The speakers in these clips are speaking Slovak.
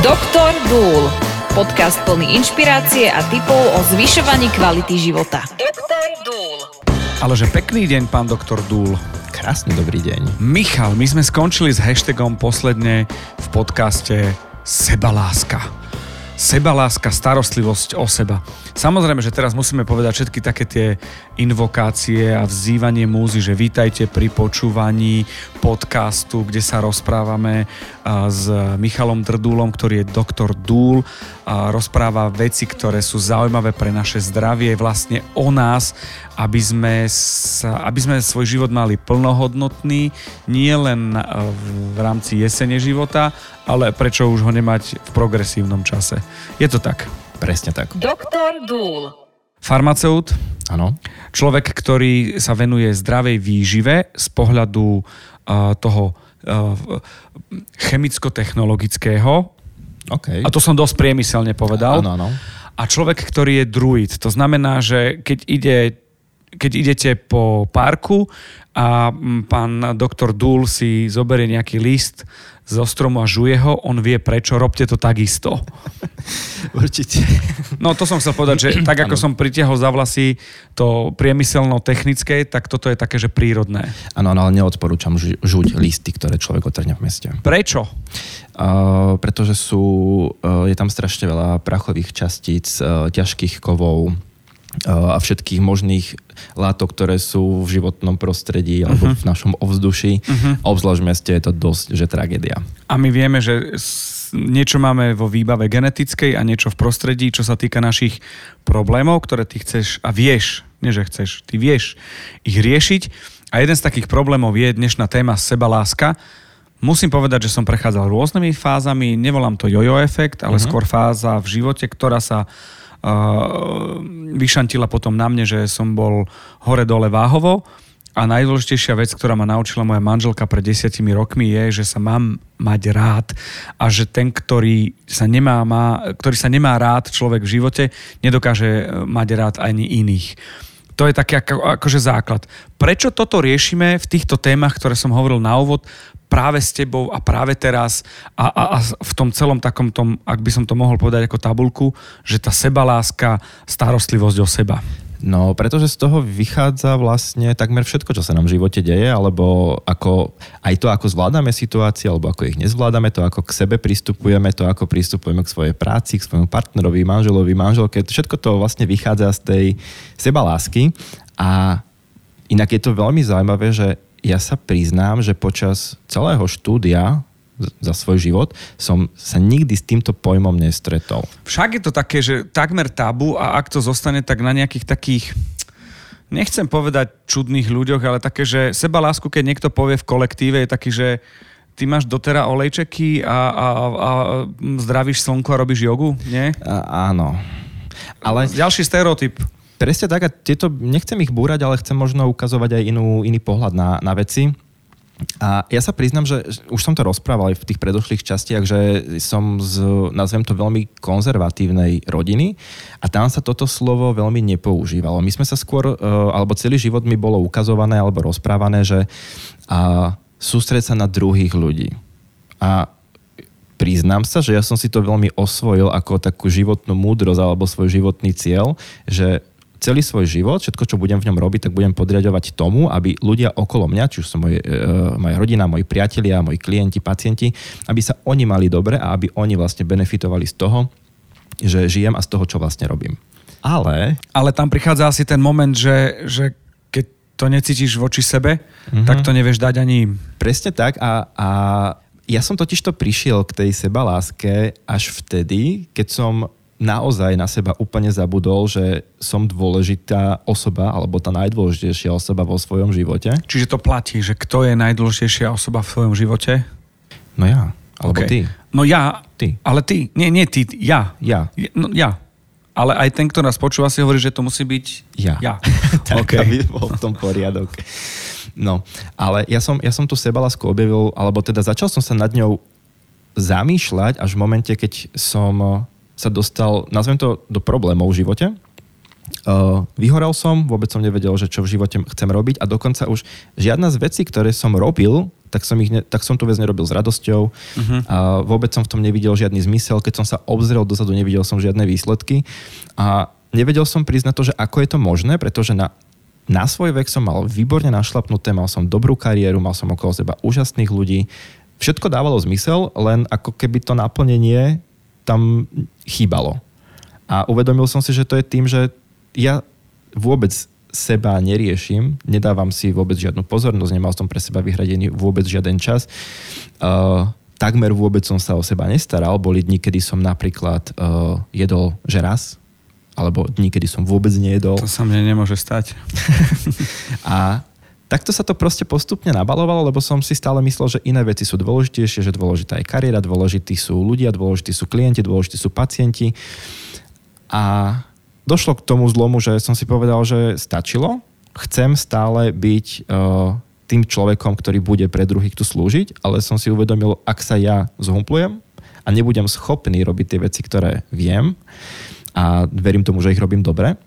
Doktor Dúl. Podcast plný inšpirácie a tipov o zvyšovaní kvality života. Doktor Dúl. Ale že pekný deň, pán doktor Dúl. Krásny dobrý deň. Michal, my sme skončili s hashtagom posledne v podcaste Sebaláska. Sebaláska, starostlivosť o seba. Samozrejme, že teraz musíme povedať všetky také tie invokácie a vzývanie múzy, že vítajte pri počúvaní podcastu, kde sa rozprávame s Michalom Drdúlom, ktorý je doktor Dúl a rozpráva veci, ktoré sú zaujímavé pre naše zdravie, vlastne o nás, aby sme, sa, aby sme svoj život mali plnohodnotný, nie len v rámci jesene života, ale prečo už ho nemať v progresívnom čase. Je to tak? Presne tak. Doktor Dúl. Farmaceut, Áno. človek, ktorý sa venuje zdravej výžive z pohľadu uh, toho uh, chemicko-technologického. OK. A to som dosť priemyselne povedal. Áno, áno. A človek, ktorý je druid. To znamená, že keď ide keď idete po parku a mm, pán doktor Dúl si zoberie nejaký list zo stromu a žuje ho, on vie prečo, robte to takisto. Určite. No to som chcel povedať, že tak ako som pritiahol za vlasy to priemyselno-technické, tak toto je také, že prírodné. Áno, no, ale neodporúčam žu- žuť listy, ktoré človek otrhne v meste. Prečo? Uh, pretože sú, uh, je tam strašne veľa prachových častíc, uh, ťažkých kovov, a všetkých možných látok, ktoré sú v životnom prostredí alebo Mhm. v našom ovzduší. A obzvlášť v meste je to dosť, že tragédia. A my vieme, že niečo máme vo výbave genetickej a niečo v prostredí, čo sa týka našich problémov, ktoré ty chceš a vieš, nie že chceš, ty vieš ich riešiť. A jeden z takých problémov je dnešná téma sebaláska. Musím povedať, že som prechádzal rôznymi fázami, nevolám to jojo efekt, ale skôr fáza v živote, ktorá sa vyšantila potom na mne, že som bol hore-dole váhovo. A najdôležitejšia vec, ktorá ma naučila moja manželka pred desiatimi rokmi je, že sa mám mať rád a že ten, ktorý sa nemá, má, ktorý sa nemá rád človek v živote, nedokáže e, mať rád ani iných. To je taký ako, akože základ. Prečo toto riešime v týchto témach, ktoré som hovoril na úvod, práve s tebou a práve teraz a, a, a v tom celom takom tom, ak by som to mohol povedať ako tabulku, že tá sebaláska, starostlivosť o seba. No, pretože z toho vychádza vlastne takmer všetko, čo sa nám v živote deje, alebo ako, aj to, ako zvládame situácie, alebo ako ich nezvládame, to, ako k sebe pristupujeme, to, ako pristupujeme k svojej práci, k svojmu partnerovi, manželovi, manželke. Všetko to vlastne vychádza z tej sebalásky. A inak je to veľmi zaujímavé, že ja sa priznám, že počas celého štúdia za svoj život som sa nikdy s týmto pojmom nestretol. Však je to také, že takmer tabu a ak to zostane tak na nejakých takých nechcem povedať čudných ľuďoch, ale také, že seba lásku, keď niekto povie v kolektíve, je taký, že ty máš dotera olejčeky a, a, a zdravíš slnko a robíš jogu, nie? A, áno. Ale Ďalší stereotyp. Presne tak a tieto, nechcem ich búrať, ale chcem možno ukazovať aj inú, iný pohľad na, na veci. A ja sa priznam, že už som to rozprával aj v tých predošlých častiach, že som z, nazvem to veľmi konzervatívnej rodiny a tam sa toto slovo veľmi nepoužívalo. My sme sa skôr, e, alebo celý život mi bolo ukazované alebo rozprávané, že a, sústreť sa na druhých ľudí. A priznám sa, že ja som si to veľmi osvojil ako takú životnú múdrosť alebo svoj životný cieľ, že celý svoj život, všetko, čo budem v ňom robiť, tak budem podriadovať tomu, aby ľudia okolo mňa, či už sú moje, e, moja rodina, moji priatelia, moji klienti, pacienti, aby sa oni mali dobre a aby oni vlastne benefitovali z toho, že žijem a z toho, čo vlastne robím. Ale Ale tam prichádza asi ten moment, že, že keď to necítiš voči sebe, mm-hmm. tak to nevieš dať ani im. Presne tak a, a ja som totiž to prišiel k tej sebaláske až vtedy, keď som naozaj na seba úplne zabudol, že som dôležitá osoba alebo tá najdôležitejšia osoba vo svojom živote. Čiže to platí, že kto je najdôležitejšia osoba v tvojom živote? No ja, alebo OK. ty. No ja, Ty. ale ty, nie, nie ty, ja. Ja. No ja. Ale aj ten, kto nás počúva, si hovorí, že to musí byť Ja. ja. tak, OK. aby bol v tom poriadok. No, ale ja som, ja som tú sebalásku objavil, alebo teda začal som sa nad ňou zamýšľať až v momente, keď som sa dostal, nazvem to, do problémov v živote. Uh, vyhorel som, vôbec som nevedel, že čo v živote chcem robiť a dokonca už žiadna z vecí, ktoré som robil, tak som, ich ne, tak som tú vec nerobil s radosťou uh-huh. a vôbec som v tom nevidel žiadny zmysel. Keď som sa obzrel dozadu, nevidel som žiadne výsledky a nevedel som priznať to, že ako je to možné, pretože na, na svoj vek som mal výborne našlapnuté, mal som dobrú kariéru, mal som okolo seba úžasných ľudí. Všetko dávalo zmysel, len ako keby to naplnenie tam chýbalo. A uvedomil som si, že to je tým, že ja vôbec seba neriešim, nedávam si vôbec žiadnu pozornosť, nemal som pre seba vyhradený vôbec žiaden čas. Uh, takmer vôbec som sa o seba nestaral. Boli dni, kedy som napríklad uh, jedol že raz, alebo dni, kedy som vôbec nejedol. To sa mne nemôže stať. a takto sa to proste postupne nabalovalo, lebo som si stále myslel, že iné veci sú dôležitejšie, že dôležitá je kariéra, dôležití sú ľudia, dôležití sú klienti, dôležití sú pacienti. A došlo k tomu zlomu, že som si povedal, že stačilo. Chcem stále byť uh, tým človekom, ktorý bude pre druhých tu slúžiť, ale som si uvedomil, ak sa ja zhumplujem a nebudem schopný robiť tie veci, ktoré viem a verím tomu, že ich robím dobre,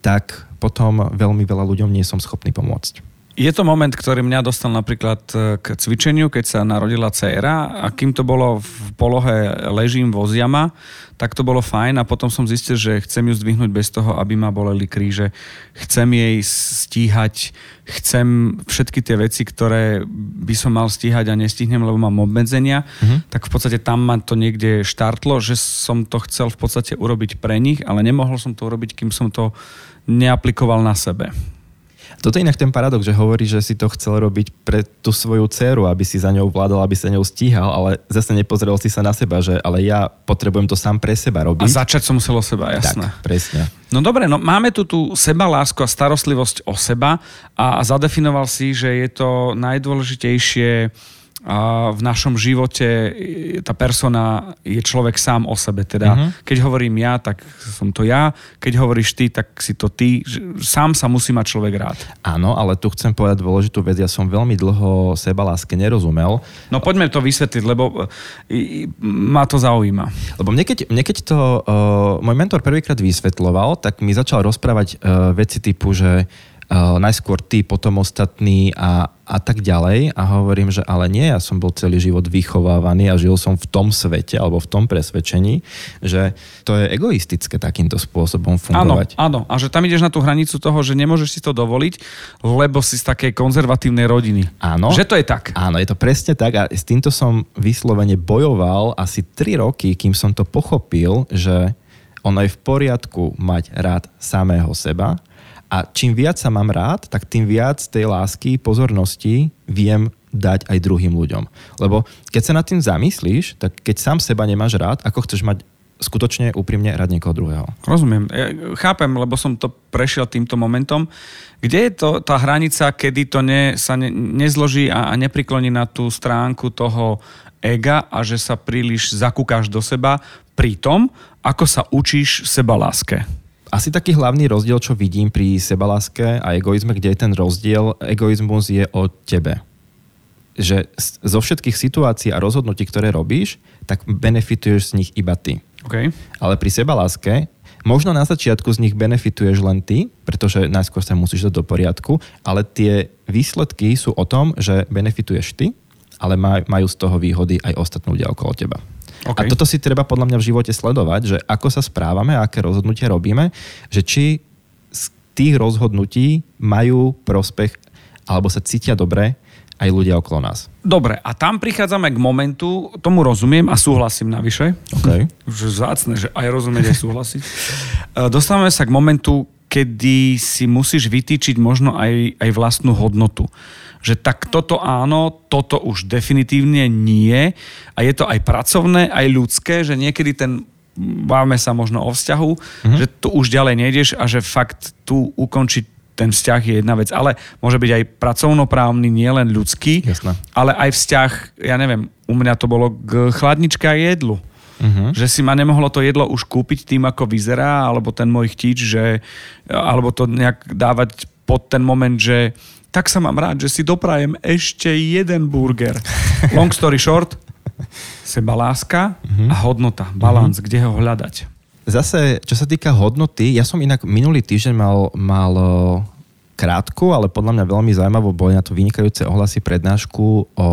tak potom veľmi veľa ľuďom nie som schopný pomôcť. Je to moment, ktorý mňa dostal napríklad e, k cvičeniu, keď sa narodila dcéra a kým to bolo v polohe ležím voziama, tak to bolo fajn a potom som zistil, že chcem ju zdvihnúť bez toho, aby ma boleli kríže. Chcem jej stíhať, chcem všetky tie veci, ktoré by som mal stíhať a nestihnem, lebo mám obmedzenia, mm-hmm. tak v podstate tam ma to niekde štartlo, že som to chcel v podstate urobiť pre nich, ale nemohol som to urobiť, kým som to neaplikoval na sebe. Toto je inak ten paradox, že hovorí, že si to chcel robiť pre tú svoju dceru, aby si za ňou vládol, aby sa ňou stíhal, ale zase nepozrel si sa na seba, že ale ja potrebujem to sám pre seba robiť. A začať som musel o seba, jasné. Tak, presne. No dobre, no máme tu tú seba lásku a starostlivosť o seba a, a zadefinoval si, že je to najdôležitejšie v našom živote tá persona je človek sám o sebe. Teda, uh-huh. keď hovorím ja, tak som to ja. Keď hovoríš ty, tak si to ty. Sám sa musí mať človek rád. Áno, ale tu chcem povedať dôležitú vec. Ja som veľmi dlho seba láske nerozumel. No poďme to vysvetliť, lebo ma to zaujíma. Lebo mne keď, mne keď to uh, môj mentor prvýkrát vysvetloval, tak mi začal rozprávať uh, veci typu, že najskôr ty, potom ostatní a, a tak ďalej. A hovorím, že ale nie, ja som bol celý život vychovávaný a žil som v tom svete alebo v tom presvedčení, že to je egoistické takýmto spôsobom fungovať. Áno, áno. A že tam ideš na tú hranicu toho, že nemôžeš si to dovoliť, lebo si z takej konzervatívnej rodiny. Áno. Že to je tak. Áno, je to presne tak a s týmto som vyslovene bojoval asi 3 roky, kým som to pochopil, že ono je v poriadku mať rád samého seba, a čím viac sa mám rád, tak tým viac tej lásky, pozornosti viem dať aj druhým ľuďom. Lebo keď sa nad tým zamyslíš, tak keď sám seba nemáš rád, ako chceš mať skutočne úprimne rád niekoho druhého. Rozumiem. Ja chápem, lebo som to prešiel týmto momentom. Kde je to tá hranica, kedy to ne, sa ne, nezloží a, a neprikloní na tú stránku toho ega a že sa príliš zakúkaš do seba pri tom, ako sa učíš seba láske? Asi taký hlavný rozdiel, čo vidím pri sebaláske a egoizme, kde je ten rozdiel, egoizmus je o tebe. Že zo všetkých situácií a rozhodnutí, ktoré robíš, tak benefituješ z nich iba ty. Okay. Ale pri sebaláske možno na začiatku z nich benefituješ len ty, pretože najskôr sa musíš dať do poriadku, ale tie výsledky sú o tom, že benefituješ ty, ale majú z toho výhody aj ostatní ľudia okolo teba. Okay. A toto si treba podľa mňa v živote sledovať, že ako sa správame, aké rozhodnutia robíme, že či z tých rozhodnutí majú prospech alebo sa cítia dobre aj ľudia okolo nás. Dobre, a tam prichádzame k momentu, tomu rozumiem a súhlasím navyše. Okay. Že zácne, že aj rozumieť, aj súhlasiť. E, dostávame sa k momentu, kedy si musíš vytýčiť možno aj, aj vlastnú hodnotu že tak toto áno, toto už definitívne nie. A je to aj pracovné, aj ľudské, že niekedy ten bávame sa možno o vzťahu, mm-hmm. že tu už ďalej nejdeš a že fakt tu ukončiť ten vzťah je jedna vec, ale môže byť aj pracovnoprávny, nielen ľudský, Jasne. ale aj vzťah, ja neviem, u mňa to bolo k chladničke a jedlu. Uh-huh. Že si ma nemohlo to jedlo už kúpiť tým, ako vyzerá, alebo ten môj chtič, že, alebo to nejak dávať pod ten moment, že tak sa mám rád, že si doprajem ešte jeden burger. Long story short, seba láska uh-huh. a hodnota, balans, uh-huh. kde ho hľadať. Zase, čo sa týka hodnoty, ja som inak minulý týždeň mal, mal krátku, ale podľa mňa veľmi zaujímavú, boli na to vynikajúce ohlasy prednášku o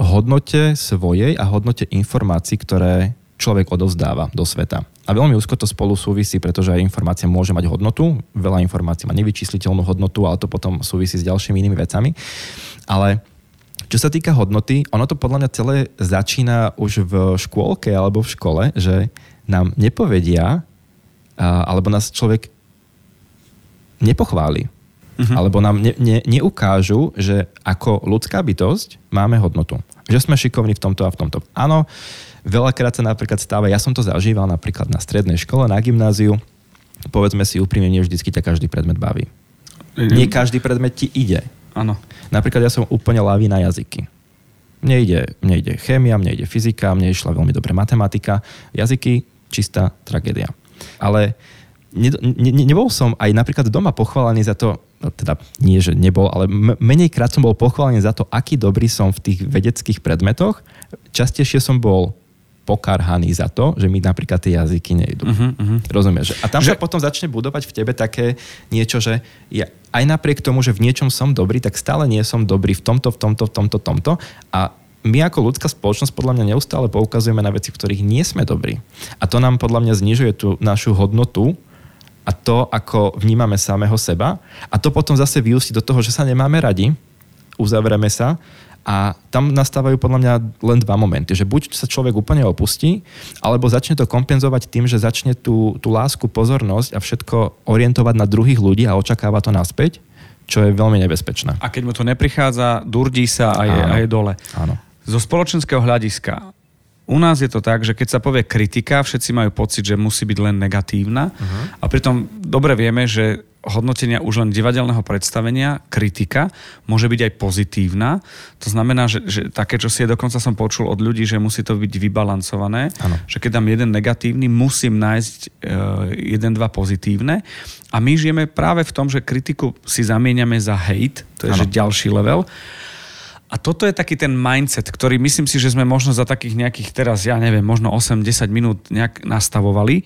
hodnote svojej a hodnote informácií, ktoré človek odovzdáva do sveta. A veľmi úzko to spolu súvisí, pretože aj informácia môže mať hodnotu, veľa informácií má nevyčísliteľnú hodnotu, ale to potom súvisí s ďalšími inými vecami. Ale čo sa týka hodnoty, ono to podľa mňa celé začína už v škôlke alebo v škole, že nám nepovedia, alebo nás človek nepochváli. Uh-huh. Alebo nám ne, ne, neukážu, že ako ľudská bytosť máme hodnotu. Že sme šikovní v tomto a v tomto. Áno, veľakrát sa napríklad stáva, ja som to zažíval napríklad na strednej škole, na gymnáziu, povedzme si úprimne, nie vždycky ťa každý predmet baví. Nie každý predmet ti ide. Áno. Napríklad ja som úplne lavý na jazyky. Mne ide, mne ide chémia, mne ide fyzika, mne išla veľmi dobre matematika. Jazyky, čistá tragédia. Ale ne, ne, nebol som aj napríklad doma pochválený za to, no teda nie, že nebol, ale menej krát som bol pochválený za to, aký dobrý som v tých vedeckých predmetoch. Častejšie som bol pokarhaný za to, že mi napríklad tie jazyky nejdú. Uh-huh, uh-huh. Rozumieš? A tam že... sa potom začne budovať v tebe také niečo, že ja aj napriek tomu, že v niečom som dobrý, tak stále nie som dobrý v tomto, v tomto, v tomto, tomto. A my ako ľudská spoločnosť podľa mňa neustále poukazujeme na veci, v ktorých nie sme dobrí. A to nám podľa mňa znižuje tú našu hodnotu a to, ako vnímame samého seba. A to potom zase vyústi do toho, že sa nemáme radi, uzavrieme sa a tam nastávajú podľa mňa len dva momenty. Že buď sa človek úplne opustí, alebo začne to kompenzovať tým, že začne tú, tú lásku, pozornosť a všetko orientovať na druhých ľudí a očakáva to naspäť, čo je veľmi nebezpečné. A keď mu to neprichádza, durdí sa a je, a je dole. Áno. Zo spoločenského hľadiska, u nás je to tak, že keď sa povie kritika, všetci majú pocit, že musí byť len negatívna. Uh-huh. A pritom dobre vieme, že hodnotenia už len divadelného predstavenia, kritika, môže byť aj pozitívna. To znamená, že, že také, čo si je dokonca som počul od ľudí, že musí to byť vybalancované. Ano. Že keď dám jeden negatívny, musím nájsť uh, jeden, dva pozitívne. A my žijeme práve v tom, že kritiku si zamieňame za hate, to je že ďalší level. A toto je taký ten mindset, ktorý myslím si, že sme možno za takých nejakých teraz, ja neviem, možno 8-10 minút nejak nastavovali,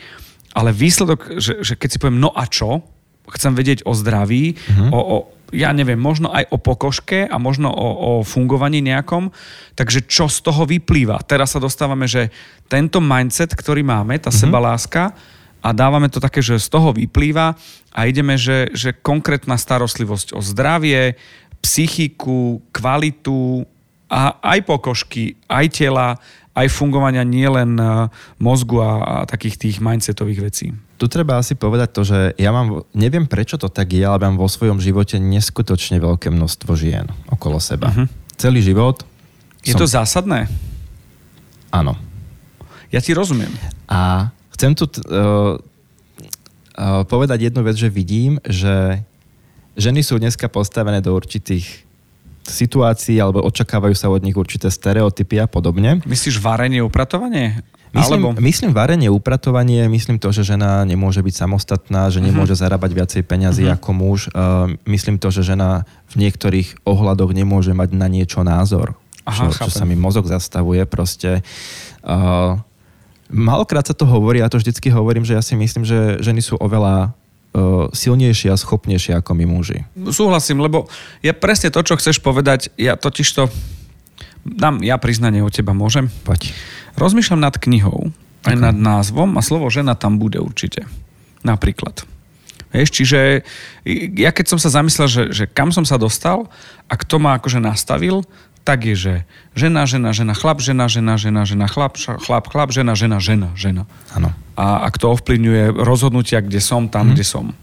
ale výsledok, že, že keď si poviem no a čo, chcem vedieť o zdraví, uh-huh. o, o, ja neviem, možno aj o pokožke a možno o, o fungovaní nejakom, takže čo z toho vyplýva? Teraz sa dostávame, že tento mindset, ktorý máme, tá uh-huh. sebaláska, a dávame to také, že z toho vyplýva a ideme, že, že konkrétna starostlivosť o zdravie, psychiku, kvalitu a aj pokožky, aj tela, aj fungovania nielen e, mozgu a, a takých tých mindsetových vecí. Tu treba asi povedať to, že ja mám, neviem prečo to tak je, ale mám vo svojom živote neskutočne veľké množstvo žien okolo seba. Uh-huh. Celý život. Je som... to zásadné? Áno. Ja ti rozumiem. A chcem tu uh, uh, povedať jednu vec, že vidím, že ženy sú dneska postavené do určitých situácií alebo očakávajú sa od nich určité stereotypy a podobne. Myslíš varenie, upratovanie? Myslím, Alebo... myslím varenie, upratovanie, myslím to, že žena nemôže byť samostatná, že nemôže uh-huh. zarábať viacej peňazí uh-huh. ako muž. Uh, myslím to, že žena v niektorých ohľadoch nemôže mať na niečo názor. Aha, čo, čo sa mi mozog zastavuje proste. Uh, malokrát sa to hovorí, ja to vždycky hovorím, že ja si myslím, že ženy sú oveľa silnejšie a schopnejšie ako my muži. Súhlasím, lebo ja presne to, čo chceš povedať, ja totiž to dám ja priznanie od teba, môžem? Poď. Rozmýšľam nad knihou, aj okay. nad názvom a slovo žena tam bude určite. Napríklad. Vieš, čiže ja keď som sa zamyslel, že, že kam som sa dostal a kto ma akože nastavil, tak je, že žena, žena, žena, chlap, žena, žena, žena, žena, chlap, chlap, chlap, žena, žena, žena, žena. Áno. A ak to ovplyvňuje rozhodnutia, kde som, tam, mm. kde som.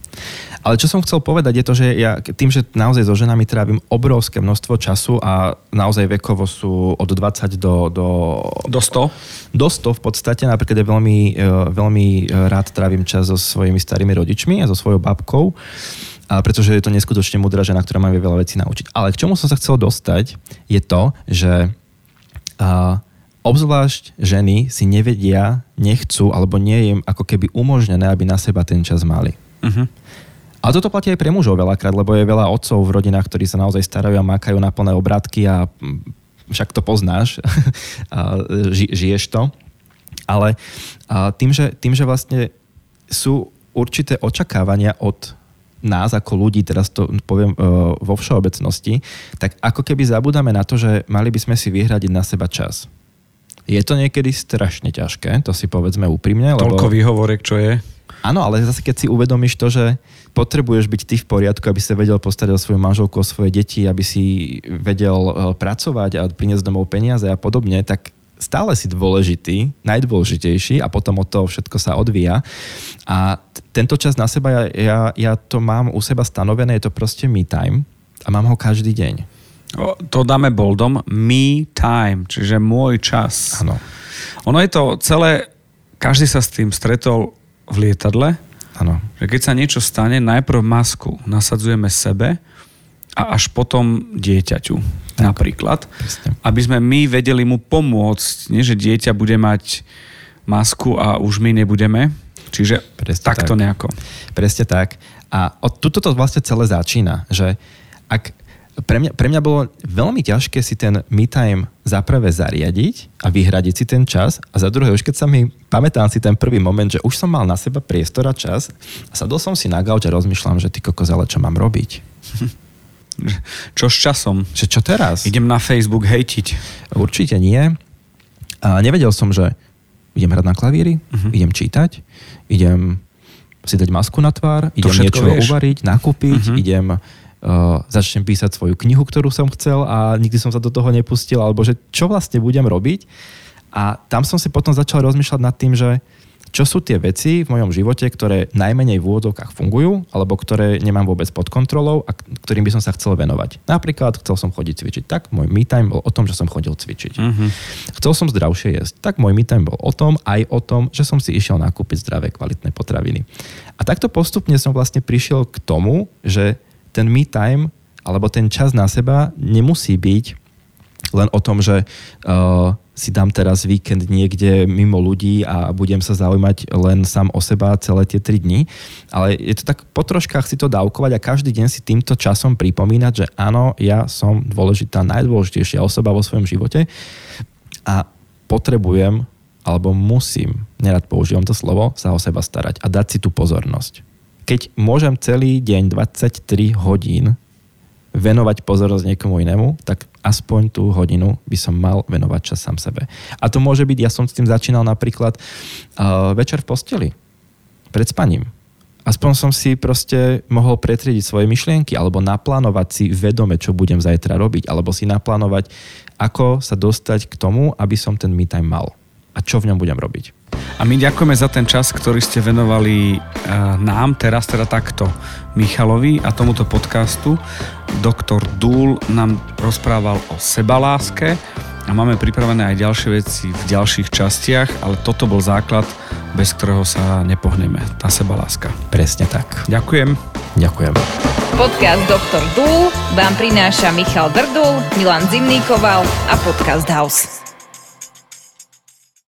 Ale čo som chcel povedať je to, že ja tým, že naozaj so ženami trávim obrovské množstvo času a naozaj vekovo sú od 20 do... Do, do 100? Do 100 v podstate. Napríklad je veľmi, e, veľmi rád trávim čas so svojimi starými rodičmi a so svojou babkou a pretože je to neskutočne mudrá žena, ktorá ma vie veľa vecí naučiť. Ale k čomu som sa chcel dostať, je to, že a, obzvlášť ženy si nevedia, nechcú, alebo nie je im ako keby umožnené, aby na seba ten čas mali. Uh-huh. Ale toto platí aj pre mužov veľakrát, lebo je veľa otcov v rodinách, ktorí sa naozaj starajú a makajú na plné obrátky a však to poznáš, a ži, žiješ to. Ale a tým, že, tým, že vlastne sú určité očakávania od nás ako ľudí, teraz to poviem uh, vo všeobecnosti, tak ako keby zabudáme na to, že mali by sme si vyhradiť na seba čas. Je to niekedy strašne ťažké, to si povedzme úprimne. Toľko lebo... výhovorek, čo je? Áno, ale zase keď si uvedomíš to, že potrebuješ byť ty v poriadku, aby si vedel postarať o svoju manželku, o svoje deti, aby si vedel e, pracovať a priniesť domov peniaze a podobne, tak stále si dôležitý, najdôležitejší a potom od toho všetko sa odvíja. A tento čas na seba, ja, ja, ja to mám u seba stanovené, je to proste me time a mám ho každý deň. O, to dáme boldom, me time, čiže môj čas. Áno. Ono je to celé, každý sa s tým stretol v lietadle, Áno. keď sa niečo stane, najprv masku nasadzujeme sebe a až potom dieťaťu. Tak. Napríklad. Presne. Aby sme my vedeli mu pomôcť. Nie, že dieťa bude mať masku a už my nebudeme. Čiže Presne takto tak. nejako. Presne tak. A od tuto to vlastne celé začína, že ak pre mňa, pre mňa bolo veľmi ťažké si ten me time za prvé zariadiť a vyhradiť si ten čas a za druhé, už keď sa mi, pamätám si ten prvý moment, že už som mal na seba priestor a čas a sadol som si na gauč a rozmýšľam, že ty kokos, ale čo mám robiť? Čo s časom? Že čo teraz? Idem na Facebook hejtiť. Určite nie. A nevedel som, že idem hrať na klavíri, uh-huh. idem čítať, idem si dať masku na tvár, idem niečo vieš? uvariť, nakúpiť, uh-huh. idem uh, začnem písať svoju knihu, ktorú som chcel a nikdy som sa do toho nepustil, alebo že čo vlastne budem robiť. A tam som si potom začal rozmýšľať nad tým, že čo sú tie veci v mojom živote, ktoré najmenej v úvodokách fungujú, alebo ktoré nemám vôbec pod kontrolou a ktorým by som sa chcel venovať. Napríklad chcel som chodiť cvičiť, tak môj me time bol o tom, že som chodil cvičiť. Uh-huh. Chcel som zdravšie jesť, tak môj me time bol o tom, aj o tom, že som si išiel nakúpiť zdravé, kvalitné potraviny. A takto postupne som vlastne prišiel k tomu, že ten me time alebo ten čas na seba nemusí byť len o tom, že uh, si dám teraz víkend niekde mimo ľudí a budem sa zaujímať len sám o seba celé tie tri dni. Ale je to tak po troškách si to dávkovať a každý deň si týmto časom pripomínať, že áno, ja som dôležitá, najdôležitejšia osoba vo svojom živote a potrebujem alebo musím, nerad používam to slovo, sa o seba starať a dať si tú pozornosť keď môžem celý deň 23 hodín venovať pozornosť niekomu inému, tak aspoň tú hodinu by som mal venovať čas sám sebe. A to môže byť, ja som s tým začínal napríklad uh, večer v posteli, pred spaním. Aspoň som si proste mohol pretriediť svoje myšlienky alebo naplánovať si vedome, čo budem zajtra robiť, alebo si naplánovať, ako sa dostať k tomu, aby som ten me time mal a čo v ňom budem robiť. A my ďakujeme za ten čas, ktorý ste venovali uh, nám, teraz teda takto Michalovi a tomuto podcastu. Doktor Dúl nám rozprával o sebaláske a máme pripravené aj ďalšie veci v ďalších častiach, ale toto bol základ, bez ktorého sa nepohneme. Tá sebaláska. Presne tak. Ďakujem. Ďakujem. Podcast Doktor Dúl vám prináša Michal Drdul, Milan Zimníkoval a Podcast House.